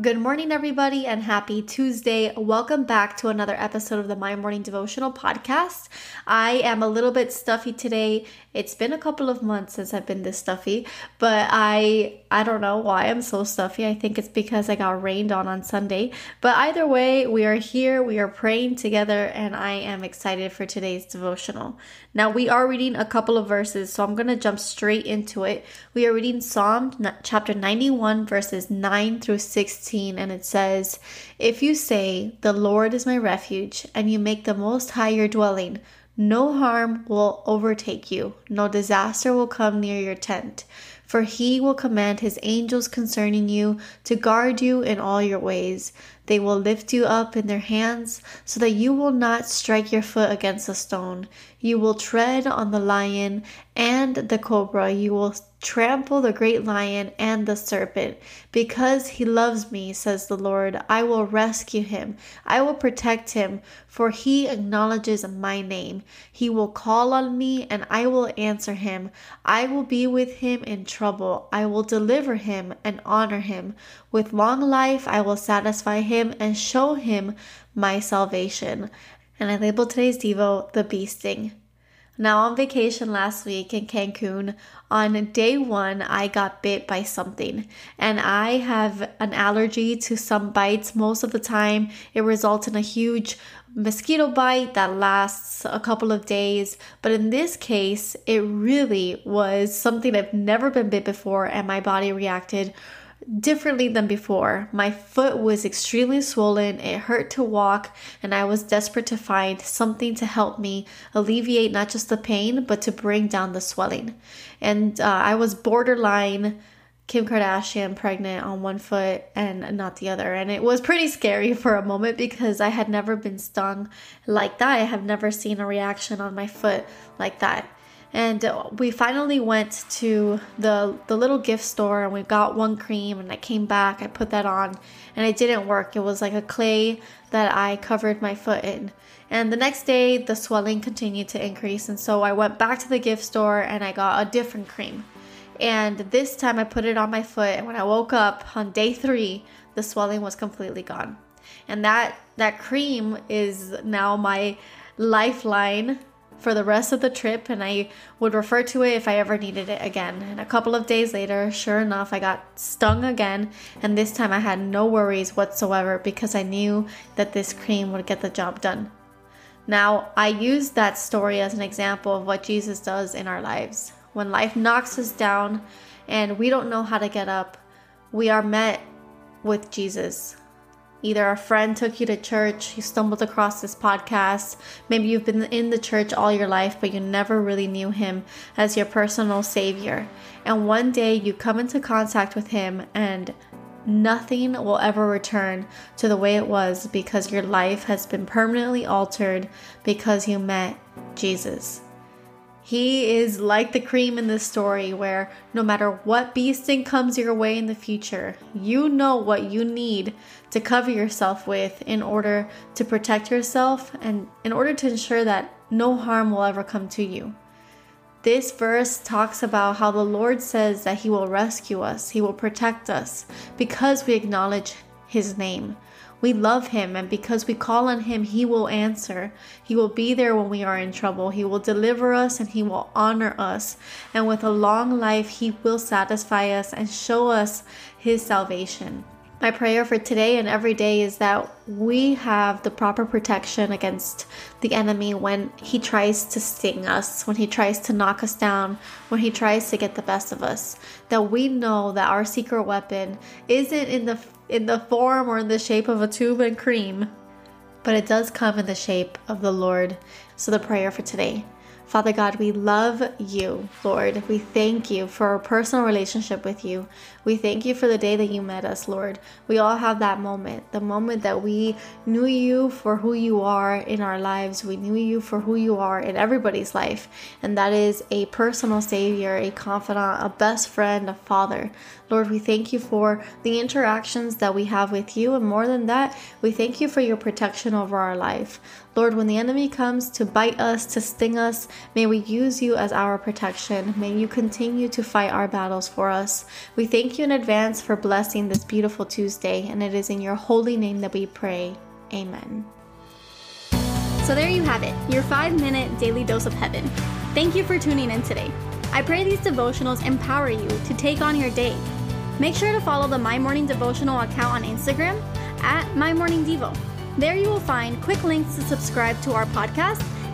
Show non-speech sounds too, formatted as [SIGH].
Good morning, everybody, and happy Tuesday. Welcome back to another episode of the My Morning Devotional Podcast. I am a little bit stuffy today. It's been a couple of months since I've been this stuffy, but I I don't know why I'm so stuffy. I think it's because I got rained on on Sunday. But either way, we are here, we are praying together, and I am excited for today's devotional. Now, we are reading a couple of verses, so I'm going to jump straight into it. We are reading Psalm chapter 91, verses 9 through 16, and it says, If you say, The Lord is my refuge, and you make the Most High your dwelling, no harm will overtake you, no disaster will come near your tent. For he will command his angels concerning you to guard you in all your ways. They will lift you up in their hands so that you will not strike your foot against a stone. You will tread on the lion and the cobra. You will trample the great lion and the serpent. Because he loves me, says the Lord, I will rescue him. I will protect him, for he acknowledges my name. He will call on me, and I will answer him. I will be with him in trouble. I will deliver him and honor him. With long life, I will satisfy him and show him my salvation. And I labeled today's Devo the bee sting. Now, on vacation last week in Cancun, on day one, I got bit by something, and I have an allergy to some bites. Most of the time, it results in a huge mosquito bite that lasts a couple of days. But in this case, it really was something I've never been bit before, and my body reacted differently than before. My foot was extremely swollen, it hurt to walk, and I was desperate to find something to help me alleviate not just the pain, but to bring down the swelling. And uh, I was borderline. Kim Kardashian pregnant on one foot and not the other. And it was pretty scary [LAUGHS] for a moment because I had never been stung like that. I have never seen a reaction on my foot like that and we finally went to the the little gift store and we got one cream and I came back I put that on and it didn't work. It was like a clay that I covered my foot in. And the next day the swelling continued to increase and so I went back to the gift store and I got a different cream. And this time I put it on my foot and when I woke up on day 3 the swelling was completely gone. And that that cream is now my lifeline for the rest of the trip and I would refer to it if I ever needed it again. And a couple of days later, sure enough, I got stung again, and this time I had no worries whatsoever because I knew that this cream would get the job done. Now, I use that story as an example of what Jesus does in our lives. When life knocks us down and we don't know how to get up, we are met with Jesus. Either a friend took you to church, you stumbled across this podcast, maybe you've been in the church all your life, but you never really knew him as your personal savior. And one day you come into contact with him, and nothing will ever return to the way it was because your life has been permanently altered because you met Jesus. He is like the cream in this story, where no matter what bee sting comes your way in the future, you know what you need to cover yourself with in order to protect yourself and in order to ensure that no harm will ever come to you. This verse talks about how the Lord says that He will rescue us, He will protect us because we acknowledge His name. We love him, and because we call on him, he will answer. He will be there when we are in trouble. He will deliver us and he will honor us. And with a long life, he will satisfy us and show us his salvation. My prayer for today and every day is that we have the proper protection against the enemy when he tries to sting us, when he tries to knock us down, when he tries to get the best of us. That we know that our secret weapon isn't in the in the form or in the shape of a tube and cream, but it does come in the shape of the Lord. So the prayer for today. Father God, we love you, Lord. We thank you for our personal relationship with you. We thank you for the day that you met us, Lord. We all have that moment, the moment that we knew you for who you are in our lives. We knew you for who you are in everybody's life. And that is a personal savior, a confidant, a best friend, a father. Lord, we thank you for the interactions that we have with you. And more than that, we thank you for your protection over our life. Lord, when the enemy comes to bite us, to sting us, may we use you as our protection. May you continue to fight our battles for us. We thank you in advance for blessing this beautiful Tuesday, and it is in your holy name that we pray. Amen. So there you have it, your five minute daily dose of heaven. Thank you for tuning in today. I pray these devotionals empower you to take on your day. Make sure to follow the My Morning Devotional account on Instagram at My Morning Devo. There you will find quick links to subscribe to our podcast